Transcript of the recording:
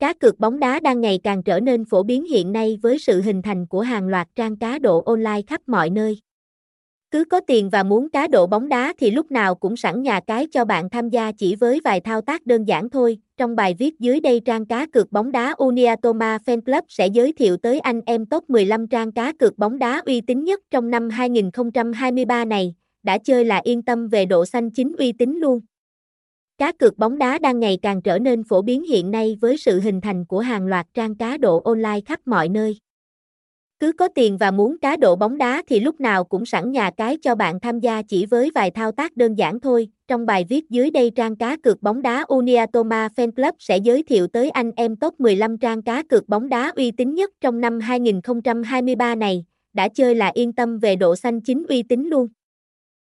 Cá cược bóng đá đang ngày càng trở nên phổ biến hiện nay với sự hình thành của hàng loạt trang cá độ online khắp mọi nơi. Cứ có tiền và muốn cá độ bóng đá thì lúc nào cũng sẵn nhà cái cho bạn tham gia chỉ với vài thao tác đơn giản thôi. Trong bài viết dưới đây trang cá cược bóng đá Uniatoma Fan Club sẽ giới thiệu tới anh em top 15 trang cá cược bóng đá uy tín nhất trong năm 2023 này. Đã chơi là yên tâm về độ xanh chính uy tín luôn. Cá cược bóng đá đang ngày càng trở nên phổ biến hiện nay với sự hình thành của hàng loạt trang cá độ online khắp mọi nơi. Cứ có tiền và muốn cá độ bóng đá thì lúc nào cũng sẵn nhà cái cho bạn tham gia chỉ với vài thao tác đơn giản thôi. Trong bài viết dưới đây trang cá cược bóng đá Uniatoma Fan Club sẽ giới thiệu tới anh em top 15 trang cá cược bóng đá uy tín nhất trong năm 2023 này. Đã chơi là yên tâm về độ xanh chính uy tín luôn.